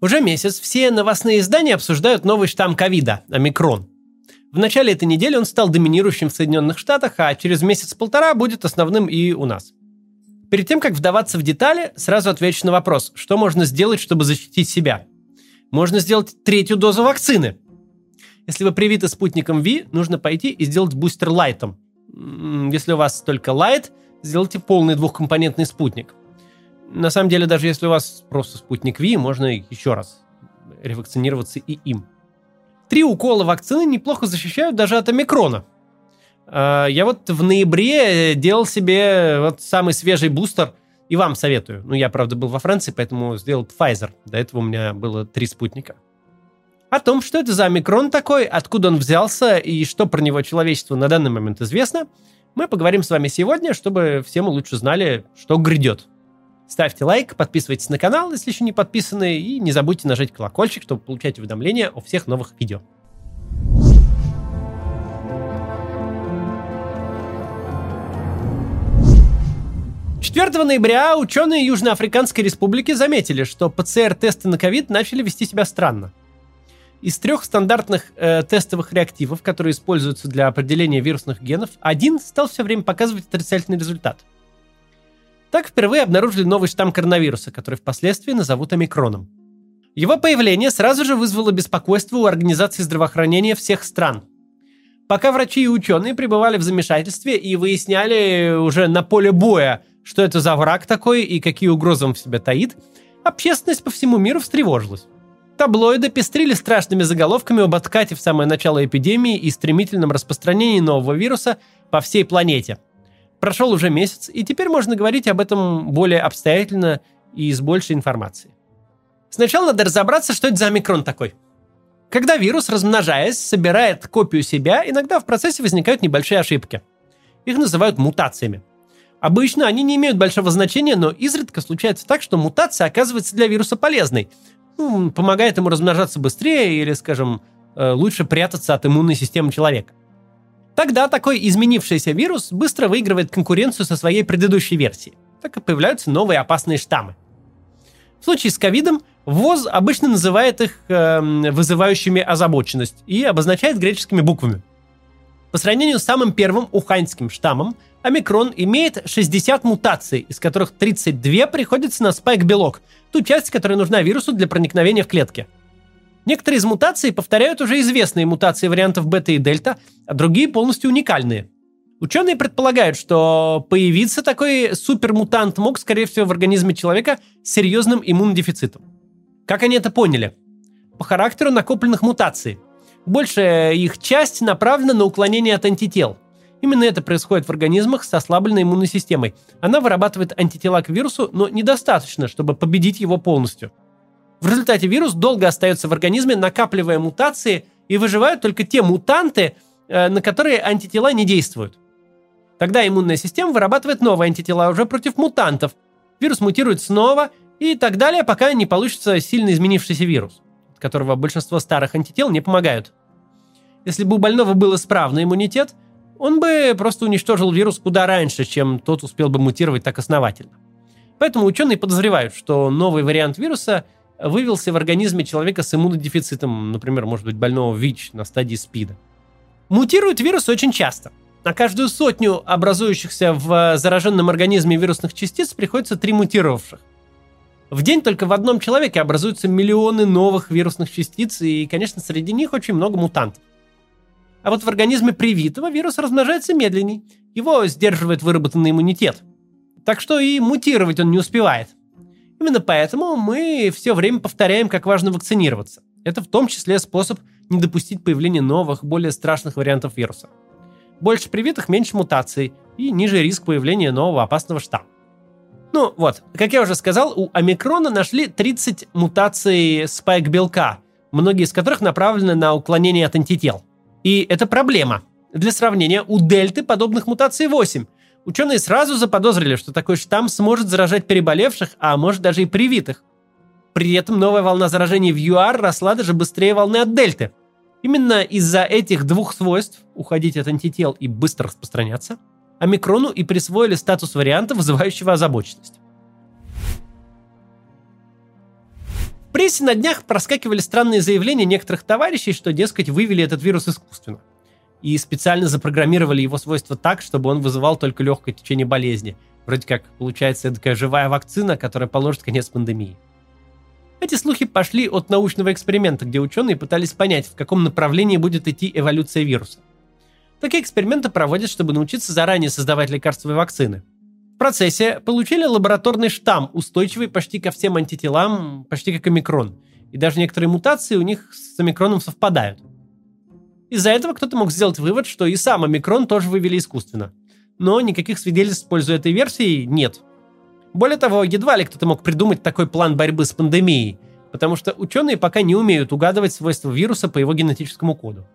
Уже месяц все новостные издания обсуждают новый штамм ковида – омикрон. В начале этой недели он стал доминирующим в Соединенных Штатах, а через месяц-полтора будет основным и у нас. Перед тем, как вдаваться в детали, сразу отвечу на вопрос, что можно сделать, чтобы защитить себя. Можно сделать третью дозу вакцины. Если вы привиты спутником V, нужно пойти и сделать бустер лайтом. Если у вас только лайт, сделайте полный двухкомпонентный спутник – на самом деле, даже если у вас просто спутник Ви, можно еще раз ревакцинироваться и им. Три укола вакцины неплохо защищают даже от омикрона. А, я вот в ноябре делал себе вот самый свежий бустер, и вам советую. Ну, я, правда, был во Франции, поэтому сделал Pfizer. До этого у меня было три спутника. О том, что это за омикрон такой, откуда он взялся и что про него человечеству на данный момент известно, мы поговорим с вами сегодня, чтобы все мы лучше знали, что грядет. Ставьте лайк, подписывайтесь на канал, если еще не подписаны, и не забудьте нажать колокольчик, чтобы получать уведомления о всех новых видео. Четвертого ноября ученые Южноафриканской Республики заметили, что ПЦР-тесты на ковид начали вести себя странно. Из трех стандартных э, тестовых реактивов, которые используются для определения вирусных генов, один стал все время показывать отрицательный результат – так впервые обнаружили новый штамм коронавируса, который впоследствии назовут омикроном. Его появление сразу же вызвало беспокойство у Организации здравоохранения всех стран. Пока врачи и ученые пребывали в замешательстве и выясняли уже на поле боя, что это за враг такой и какие угрозы он в себе таит, общественность по всему миру встревожилась. Таблоиды пестрили страшными заголовками об откате в самое начало эпидемии и стремительном распространении нового вируса по всей планете – Прошел уже месяц, и теперь можно говорить об этом более обстоятельно и с большей информацией. Сначала надо разобраться, что это за омикрон такой. Когда вирус, размножаясь, собирает копию себя, иногда в процессе возникают небольшие ошибки. Их называют мутациями. Обычно они не имеют большого значения, но изредка случается так, что мутация оказывается для вируса полезной. Ну, помогает ему размножаться быстрее или, скажем, э, лучше прятаться от иммунной системы человека. Тогда такой изменившийся вирус быстро выигрывает конкуренцию со своей предыдущей версией. Так и появляются новые опасные штаммы. В случае с ковидом ВОЗ обычно называет их э, вызывающими озабоченность и обозначает греческими буквами. По сравнению с самым первым уханьским штаммом, омикрон имеет 60 мутаций, из которых 32 приходятся на спайк-белок, ту часть, которая нужна вирусу для проникновения в клетки – Некоторые из мутаций повторяют уже известные мутации вариантов бета и дельта, а другие полностью уникальные. Ученые предполагают, что появиться такой супермутант мог, скорее всего, в организме человека с серьезным иммунодефицитом. Как они это поняли? По характеру накопленных мутаций. Большая их часть направлена на уклонение от антител. Именно это происходит в организмах с ослабленной иммунной системой. Она вырабатывает антитела к вирусу, но недостаточно, чтобы победить его полностью – в результате вирус долго остается в организме, накапливая мутации, и выживают только те мутанты, э, на которые антитела не действуют. Тогда иммунная система вырабатывает новые антитела уже против мутантов. Вирус мутирует снова и так далее, пока не получится сильно изменившийся вирус, от которого большинство старых антител не помогают. Если бы у больного был исправный иммунитет, он бы просто уничтожил вирус куда раньше, чем тот успел бы мутировать так основательно. Поэтому ученые подозревают, что новый вариант вируса – вывелся в организме человека с иммунодефицитом, например, может быть, больного ВИЧ на стадии СПИДа. Мутирует вирус очень часто. На каждую сотню образующихся в зараженном организме вирусных частиц приходится три мутировавших. В день только в одном человеке образуются миллионы новых вирусных частиц, и, конечно, среди них очень много мутантов. А вот в организме привитого вирус размножается медленней. Его сдерживает выработанный иммунитет. Так что и мутировать он не успевает. Именно поэтому мы все время повторяем, как важно вакцинироваться. Это в том числе способ не допустить появления новых, более страшных вариантов вируса. Больше привитых, меньше мутаций и ниже риск появления нового опасного штамма. Ну вот, как я уже сказал, у омикрона нашли 30 мутаций спайк-белка, многие из которых направлены на уклонение от антител. И это проблема. Для сравнения, у дельты подобных мутаций 8, Ученые сразу заподозрили, что такой штамм сможет заражать переболевших, а может даже и привитых. При этом новая волна заражений в ЮАР росла даже быстрее волны от дельты. Именно из-за этих двух свойств – уходить от антител и быстро распространяться – омикрону и присвоили статус варианта, вызывающего озабоченность. В прессе на днях проскакивали странные заявления некоторых товарищей, что, дескать, вывели этот вирус искусственно. И специально запрограммировали его свойства так, чтобы он вызывал только легкое течение болезни. Вроде как, получается, такая живая вакцина, которая положит конец пандемии. Эти слухи пошли от научного эксперимента, где ученые пытались понять, в каком направлении будет идти эволюция вируса. Такие эксперименты проводят, чтобы научиться заранее создавать лекарства и вакцины. В процессе получили лабораторный штамм, устойчивый почти ко всем антителам, почти как омикрон. И даже некоторые мутации у них с омикроном совпадают. Из-за этого кто-то мог сделать вывод, что и сам омикрон тоже вывели искусственно. Но никаких свидетельств в пользу этой версии нет. Более того, едва ли кто-то мог придумать такой план борьбы с пандемией, потому что ученые пока не умеют угадывать свойства вируса по его генетическому коду.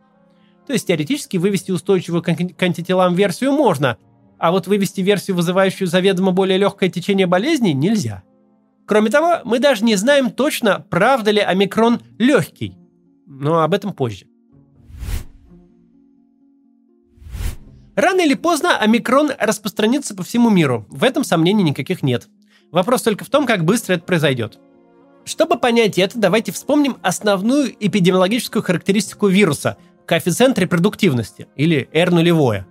То есть теоретически вывести устойчивую к антителам версию можно, а вот вывести версию, вызывающую заведомо более легкое течение болезни, нельзя. Кроме того, мы даже не знаем точно, правда ли омикрон легкий. Но об этом позже. Рано или поздно омикрон распространится по всему миру. В этом сомнений никаких нет. Вопрос только в том, как быстро это произойдет. Чтобы понять это, давайте вспомним основную эпидемиологическую характеристику вируса – коэффициент репродуктивности, или R нулевое.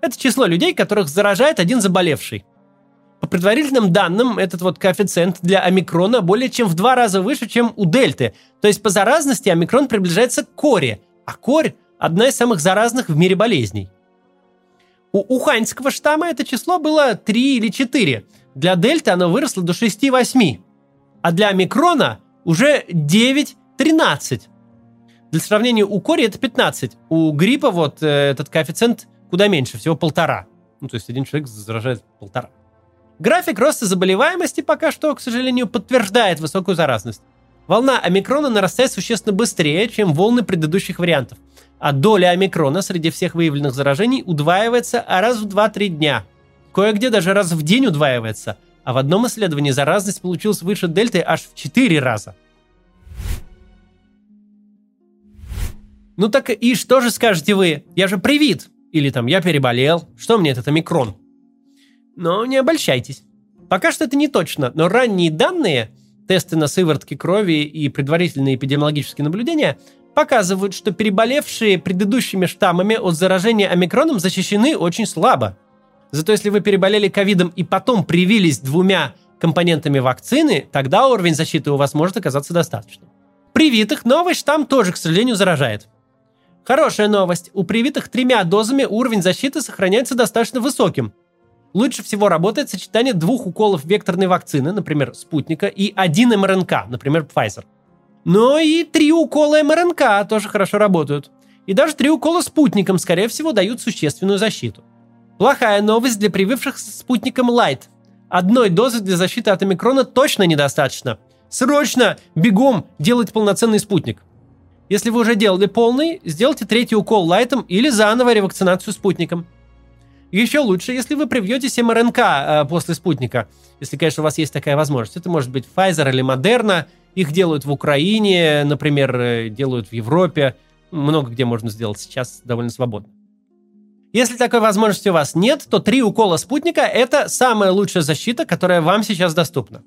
Это число людей, которых заражает один заболевший. По предварительным данным, этот вот коэффициент для омикрона более чем в два раза выше, чем у дельты. То есть по заразности омикрон приближается к коре, а корь – одна из самых заразных в мире болезней. У уханьского штамма это число было 3 или 4. Для дельты оно выросло до 6-8. А для омикрона уже 9-13. Для сравнения, у кори это 15. У гриппа вот э, этот коэффициент куда меньше, всего полтора. Ну, то есть один человек заражает полтора. График роста заболеваемости пока что, к сожалению, подтверждает высокую заразность. Волна омикрона нарастает существенно быстрее, чем волны предыдущих вариантов. А доля омикрона среди всех выявленных заражений удваивается раз в 2-3 дня. Кое-где даже раз в день удваивается. А в одном исследовании заразность получилась выше дельты аж в 4 раза. Ну так и что же скажете вы? Я же привит! Или там «я переболел», что мне этот омикрон? Но не обольщайтесь. Пока что это не точно, но ранние данные, тесты на сыворотки крови и предварительные эпидемиологические наблюдения показывают, что переболевшие предыдущими штаммами от заражения омикроном защищены очень слабо. Зато если вы переболели ковидом и потом привились двумя компонентами вакцины, тогда уровень защиты у вас может оказаться достаточным. Привитых новый штамм тоже, к сожалению, заражает. Хорошая новость. У привитых тремя дозами уровень защиты сохраняется достаточно высоким. Лучше всего работает сочетание двух уколов векторной вакцины, например, спутника, и один МРНК, например, Pfizer. Но и три укола МРНК тоже хорошо работают. И даже три укола спутником, скорее всего, дают существенную защиту. Плохая новость для прививших с спутником Light. Одной дозы для защиты от омикрона точно недостаточно. Срочно, бегом делать полноценный спутник. Если вы уже делали полный, сделайте третий укол лайтом или заново ревакцинацию спутником. Еще лучше, если вы привьетесь МРНК э, после спутника. Если, конечно, у вас есть такая возможность. Это может быть Pfizer или Moderna. Их делают в Украине, например, э, делают в Европе. Много где можно сделать сейчас довольно свободно. Если такой возможности у вас нет, то три укола спутника – это самая лучшая защита, которая вам сейчас доступна.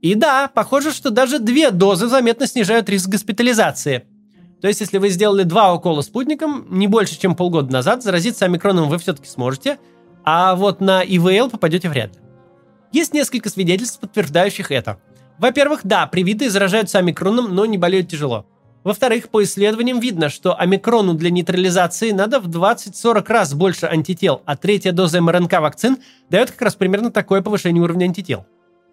И да, похоже, что даже две дозы заметно снижают риск госпитализации – то есть, если вы сделали два укола спутником, не больше, чем полгода назад, заразиться омикроном вы все-таки сможете, а вот на ИВЛ попадете вряд ли. Есть несколько свидетельств, подтверждающих это. Во-первых, да, привитые заражаются омикроном, но не болеют тяжело. Во-вторых, по исследованиям видно, что омикрону для нейтрализации надо в 20-40 раз больше антител, а третья доза МРНК вакцин дает как раз примерно такое повышение уровня антител.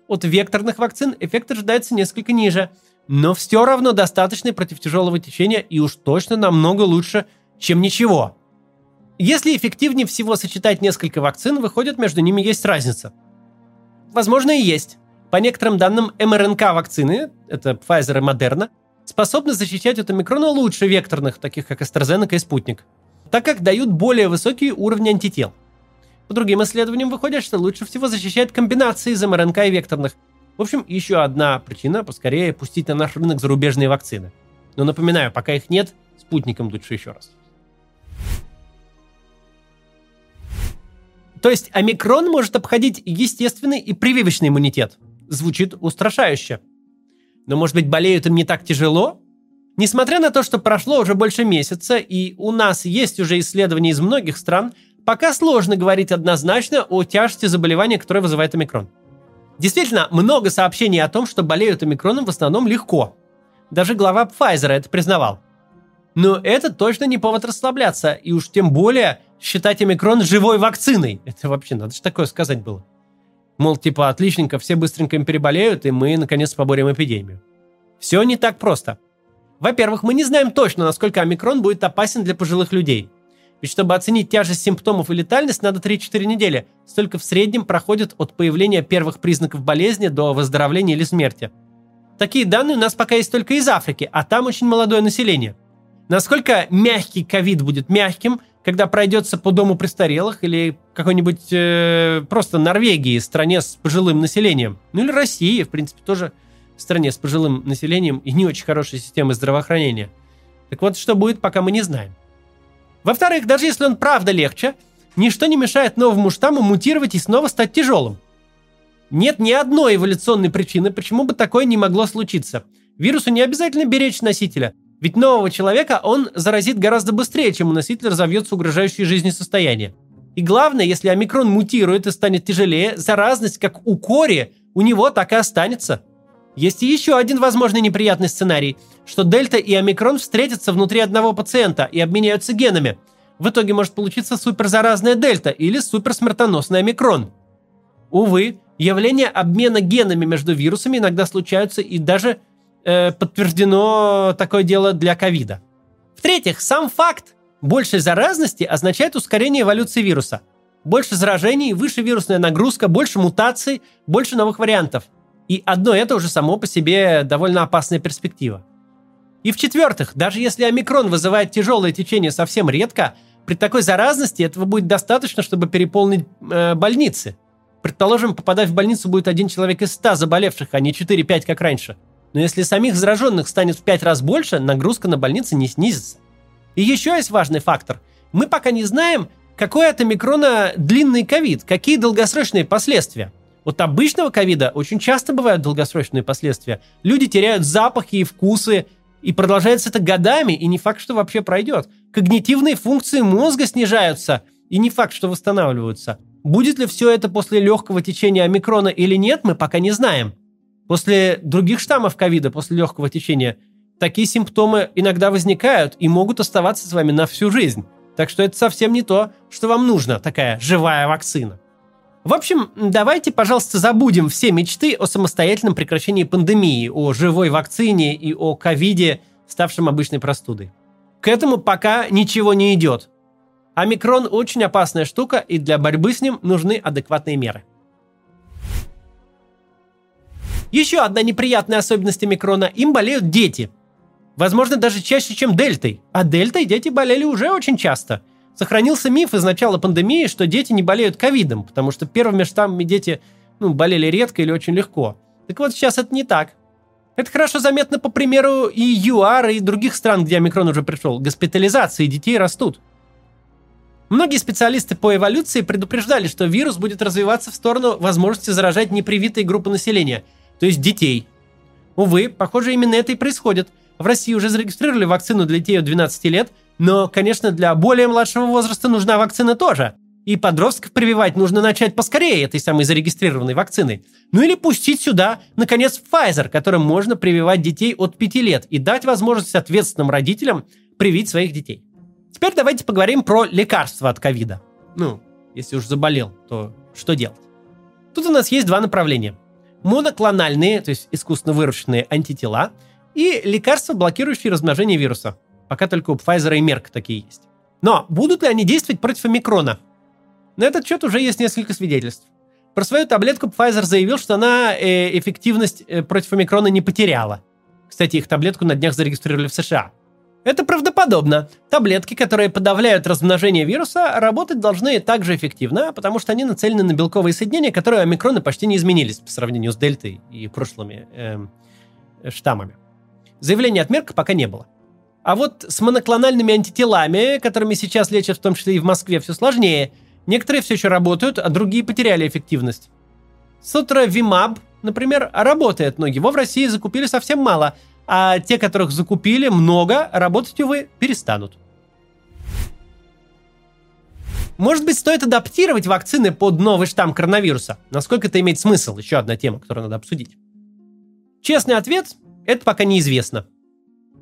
От векторных вакцин эффект ожидается несколько ниже – но все равно достаточный против тяжелого течения и уж точно намного лучше, чем ничего. Если эффективнее всего сочетать несколько вакцин, выходит, между ними есть разница. Возможно, и есть. По некоторым данным, МРНК-вакцины, это Pfizer и Moderna, способны защищать от омикрона лучше векторных, таких как AstraZeneca и Спутник, так как дают более высокие уровни антител. По другим исследованиям выходит, что лучше всего защищает комбинации из МРНК и векторных – в общем, еще одна причина поскорее пустить на наш рынок зарубежные вакцины. Но напоминаю, пока их нет, спутником лучше еще раз. То есть омикрон может обходить естественный и прививочный иммунитет. Звучит устрашающе. Но, может быть, болеют им не так тяжело? Несмотря на то, что прошло уже больше месяца, и у нас есть уже исследования из многих стран, пока сложно говорить однозначно о тяжести заболевания, которое вызывает омикрон. Действительно, много сообщений о том, что болеют омикроном в основном легко. Даже глава Pfizer это признавал. Но это точно не повод расслабляться, и уж тем более считать омикрон живой вакциной. Это вообще надо же такое сказать было. Мол, типа, отличненько, все быстренько им переболеют, и мы, наконец, поборем эпидемию. Все не так просто. Во-первых, мы не знаем точно, насколько омикрон будет опасен для пожилых людей. Ведь чтобы оценить тяжесть симптомов и летальность, надо 3-4 недели. Столько в среднем проходит от появления первых признаков болезни до выздоровления или смерти. Такие данные у нас пока есть только из Африки, а там очень молодое население. Насколько мягкий ковид будет мягким, когда пройдется по дому престарелых или какой-нибудь э, просто Норвегии, стране с пожилым населением. Ну или России, в принципе, тоже стране с пожилым населением и не очень хорошей системой здравоохранения. Так вот, что будет, пока мы не знаем. Во-вторых, даже если он правда легче, ничто не мешает новому штамму мутировать и снова стать тяжелым. Нет ни одной эволюционной причины, почему бы такое не могло случиться. Вирусу не обязательно беречь носителя, ведь нового человека он заразит гораздо быстрее, чем у носителя разовьется угрожающее жизни состояние. И главное, если омикрон мутирует и станет тяжелее, заразность, как у кори, у него так и останется. Есть еще один возможный неприятный сценарий, что дельта и омикрон встретятся внутри одного пациента и обменяются генами. В итоге может получиться суперзаразная дельта или суперсмертоносный омикрон. Увы, явления обмена генами между вирусами иногда случаются и даже э, подтверждено такое дело для ковида. В-третьих, сам факт большей заразности означает ускорение эволюции вируса. Больше заражений, выше вирусная нагрузка, больше мутаций, больше новых вариантов. И одно это уже само по себе довольно опасная перспектива. И в-четвертых, даже если омикрон вызывает тяжелое течение совсем редко, при такой заразности этого будет достаточно, чтобы переполнить э, больницы. Предположим, попадать в больницу будет один человек из ста заболевших, а не 4-5, как раньше – но если самих зараженных станет в 5 раз больше, нагрузка на больницы не снизится. И еще есть важный фактор. Мы пока не знаем, какой от омикрона длинный ковид, какие долгосрочные последствия. От обычного ковида очень часто бывают долгосрочные последствия. Люди теряют запахи и вкусы, и продолжается это годами, и не факт, что вообще пройдет. Когнитивные функции мозга снижаются, и не факт, что восстанавливаются. Будет ли все это после легкого течения омикрона или нет, мы пока не знаем. После других штаммов ковида, после легкого течения, такие симптомы иногда возникают и могут оставаться с вами на всю жизнь. Так что это совсем не то, что вам нужно, такая живая вакцина. В общем, давайте, пожалуйста, забудем все мечты о самостоятельном прекращении пандемии, о живой вакцине и о ковиде, ставшем обычной простудой. К этому пока ничего не идет. Омикрон очень опасная штука, и для борьбы с ним нужны адекватные меры. Еще одна неприятная особенность омикрона – им болеют дети. Возможно, даже чаще, чем дельтой. А дельтой дети болели уже очень часто. Сохранился миф из начала пандемии, что дети не болеют ковидом, потому что первыми штаммами дети ну, болели редко или очень легко. Так вот, сейчас это не так. Это хорошо заметно по примеру и ЮАР, и других стран, где омикрон уже пришел. Госпитализации детей растут. Многие специалисты по эволюции предупреждали, что вирус будет развиваться в сторону возможности заражать непривитые группы населения – то есть детей. Увы, похоже, именно это и происходит. В России уже зарегистрировали вакцину для детей от 12 лет, но, конечно, для более младшего возраста нужна вакцина тоже. И подростков прививать нужно начать поскорее этой самой зарегистрированной вакциной. Ну или пустить сюда, наконец, Pfizer, которым можно прививать детей от 5 лет и дать возможность ответственным родителям привить своих детей. Теперь давайте поговорим про лекарства от ковида. Ну, если уж заболел, то что делать? Тут у нас есть два направления моноклональные, то есть искусственно выращенные антитела, и лекарства, блокирующие размножение вируса. Пока только у Pfizer и Merck такие есть. Но будут ли они действовать против омикрона? На этот счет уже есть несколько свидетельств. Про свою таблетку Pfizer заявил, что она э, эффективность э, против омикрона не потеряла. Кстати, их таблетку на днях зарегистрировали в США. Это правдоподобно. Таблетки, которые подавляют размножение вируса, работать должны так же эффективно, потому что они нацелены на белковые соединения, которые омикроны почти не изменились по сравнению с дельтой и прошлыми э, штаммами. Заявления от Мерка пока не было. А вот с моноклональными антителами, которыми сейчас лечат в том числе и в Москве, все сложнее. Некоторые все еще работают, а другие потеряли эффективность. Сутравимаб например, работает, но его в России закупили совсем мало, а те, которых закупили много, работать, увы, перестанут. Может быть, стоит адаптировать вакцины под новый штамм коронавируса? Насколько это имеет смысл? Еще одна тема, которую надо обсудить. Честный ответ – это пока неизвестно.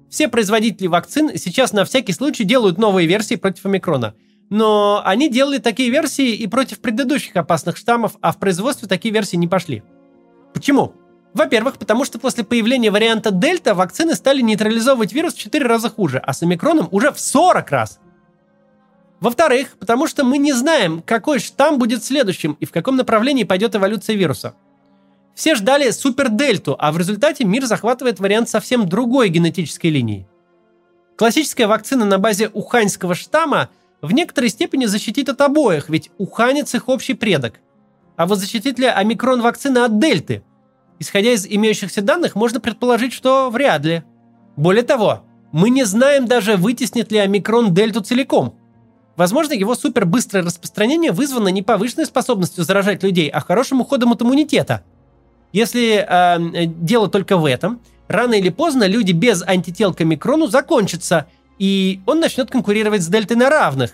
Все производители вакцин сейчас на всякий случай делают новые версии против омикрона. Но они делали такие версии и против предыдущих опасных штаммов, а в производстве такие версии не пошли. Почему? Во-первых, потому что после появления варианта Дельта вакцины стали нейтрализовывать вирус в 4 раза хуже, а с омикроном уже в 40 раз. Во-вторых, потому что мы не знаем, какой штамм будет следующим и в каком направлении пойдет эволюция вируса. Все ждали супердельту, а в результате мир захватывает вариант совсем другой генетической линии. Классическая вакцина на базе уханьского штамма в некоторой степени защитит от обоих, ведь уханец их общий предок. А вот защитит ли омикрон вакцина от дельты? Исходя из имеющихся данных, можно предположить, что вряд ли. Более того, мы не знаем даже, вытеснит ли омикрон дельту целиком. Возможно, его супербыстрое распространение вызвано не повышенной способностью заражать людей, а хорошим уходом от иммунитета. Если э, дело только в этом, рано или поздно люди без антител к омикрону закончатся, и он начнет конкурировать с дельтой на равных.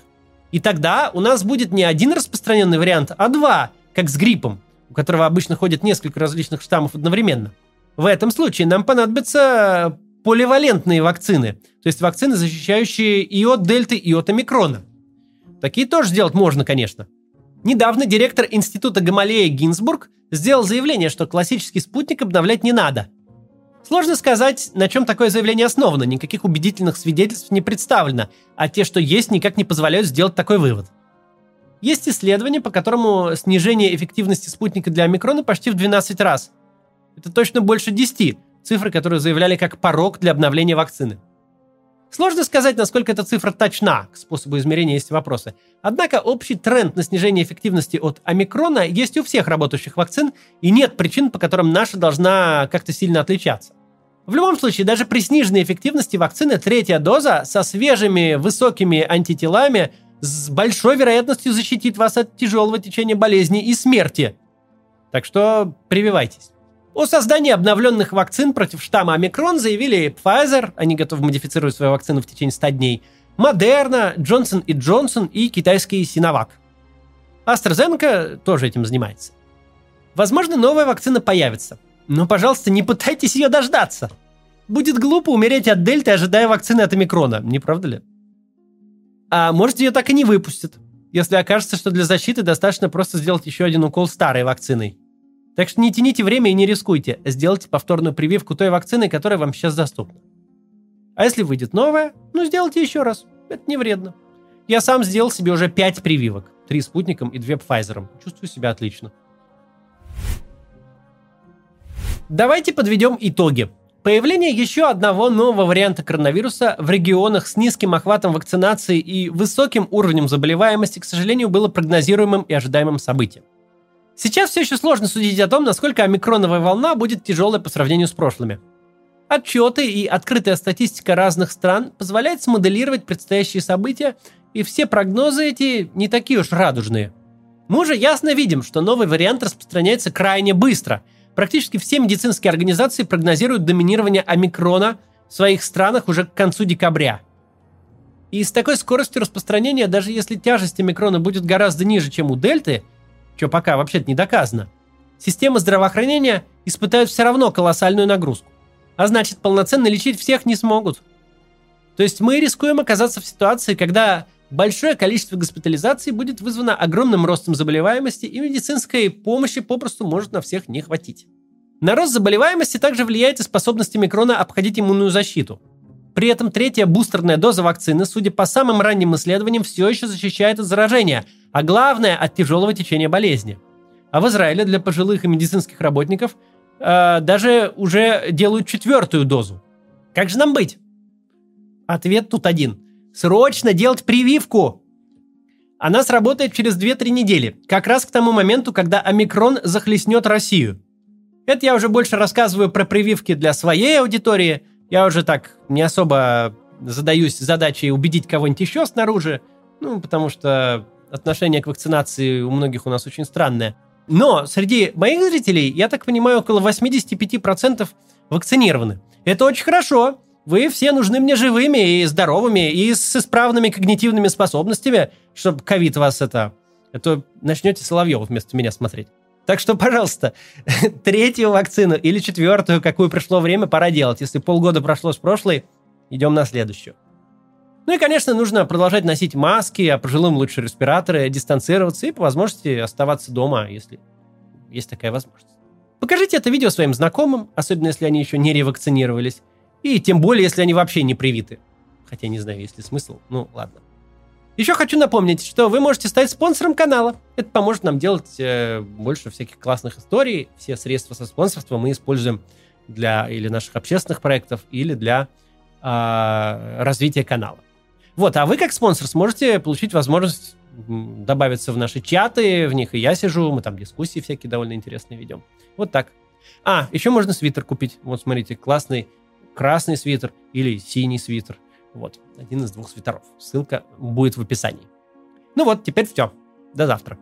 И тогда у нас будет не один распространенный вариант, а два, как с гриппом, у которого обычно ходит несколько различных штаммов одновременно. В этом случае нам понадобятся поливалентные вакцины, то есть вакцины, защищающие и от дельты, и от омикрона. Такие тоже сделать можно, конечно. Недавно директор института Гамалея Гинзбург сделал заявление, что классический спутник обновлять не надо. Сложно сказать, на чем такое заявление основано, никаких убедительных свидетельств не представлено, а те, что есть, никак не позволяют сделать такой вывод. Есть исследование, по которому снижение эффективности спутника для омикрона почти в 12 раз. Это точно больше 10, цифры, которые заявляли как порог для обновления вакцины. Сложно сказать, насколько эта цифра точна, к способу измерения есть вопросы. Однако общий тренд на снижение эффективности от омикрона есть у всех работающих вакцин, и нет причин, по которым наша должна как-то сильно отличаться. В любом случае, даже при сниженной эффективности вакцины третья доза со свежими высокими антителами с большой вероятностью защитит вас от тяжелого течения болезни и смерти. Так что прививайтесь. О создании обновленных вакцин против штамма омикрон заявили Pfizer, они готовы модифицировать свою вакцину в течение 100 дней, Moderna, Johnson и Johnson и китайский Sinovac. AstraZeneca тоже этим занимается. Возможно, новая вакцина появится. Но, пожалуйста, не пытайтесь ее дождаться. Будет глупо умереть от дельты, ожидая вакцины от омикрона, не правда ли? А может, ее так и не выпустят, если окажется, что для защиты достаточно просто сделать еще один укол старой вакциной. Так что не тяните время и не рискуйте. Сделайте повторную прививку той вакцины, которая вам сейчас доступна. А если выйдет новая, ну сделайте еще раз. Это не вредно. Я сам сделал себе уже 5 прививок. Три спутником и две Pfizer. Чувствую себя отлично. Давайте подведем итоги. Появление еще одного нового варианта коронавируса в регионах с низким охватом вакцинации и высоким уровнем заболеваемости, к сожалению, было прогнозируемым и ожидаемым событием. Сейчас все еще сложно судить о том, насколько омикроновая волна будет тяжелой по сравнению с прошлыми. Отчеты и открытая статистика разных стран позволяют смоделировать предстоящие события, и все прогнозы эти не такие уж радужные. Мы уже ясно видим, что новый вариант распространяется крайне быстро. Практически все медицинские организации прогнозируют доминирование омикрона в своих странах уже к концу декабря. И с такой скоростью распространения, даже если тяжесть омикрона будет гораздо ниже, чем у дельты – что пока вообще-то не доказано, системы здравоохранения испытают все равно колоссальную нагрузку. А значит, полноценно лечить всех не смогут. То есть мы рискуем оказаться в ситуации, когда большое количество госпитализаций будет вызвано огромным ростом заболеваемости, и медицинской помощи попросту может на всех не хватить. На рост заболеваемости также влияет и способность микрона обходить иммунную защиту. При этом третья бустерная доза вакцины, судя по самым ранним исследованиям, все еще защищает от заражения, а главное от тяжелого течения болезни. А в Израиле для пожилых и медицинских работников э, даже уже делают четвертую дозу. Как же нам быть? Ответ тут один. Срочно делать прививку! Она сработает через 2-3 недели, как раз к тому моменту, когда омикрон захлестнет Россию. Это я уже больше рассказываю про прививки для своей аудитории. Я уже так не особо задаюсь задачей убедить кого-нибудь еще снаружи. Ну, потому что отношение к вакцинации у многих у нас очень странное. Но среди моих зрителей, я так понимаю, около 85% вакцинированы. Это очень хорошо. Вы все нужны мне живыми и здоровыми, и с исправными когнитивными способностями, чтобы ковид вас это... Это начнете Соловьева вместо меня смотреть. Так что, пожалуйста, третью вакцину или четвертую, какую пришло время, пора делать. Если полгода прошло с прошлой, идем на следующую. Ну и, конечно, нужно продолжать носить маски, а пожилым лучше респираторы, дистанцироваться и по возможности оставаться дома, если есть такая возможность. Покажите это видео своим знакомым, особенно если они еще не ревакцинировались, и тем более, если они вообще не привиты. Хотя не знаю, есть ли смысл. Ну, ладно. Еще хочу напомнить, что вы можете стать спонсором канала. Это поможет нам делать э, больше всяких классных историй. Все средства со спонсорства мы используем для или наших общественных проектов, или для э, развития канала. Вот, а вы как спонсор сможете получить возможность добавиться в наши чаты, в них и я сижу, мы там дискуссии всякие довольно интересные ведем. Вот так. А, еще можно свитер купить. Вот, смотрите, классный красный свитер или синий свитер. Вот, один из двух свитеров. Ссылка будет в описании. Ну вот, теперь все. До завтра.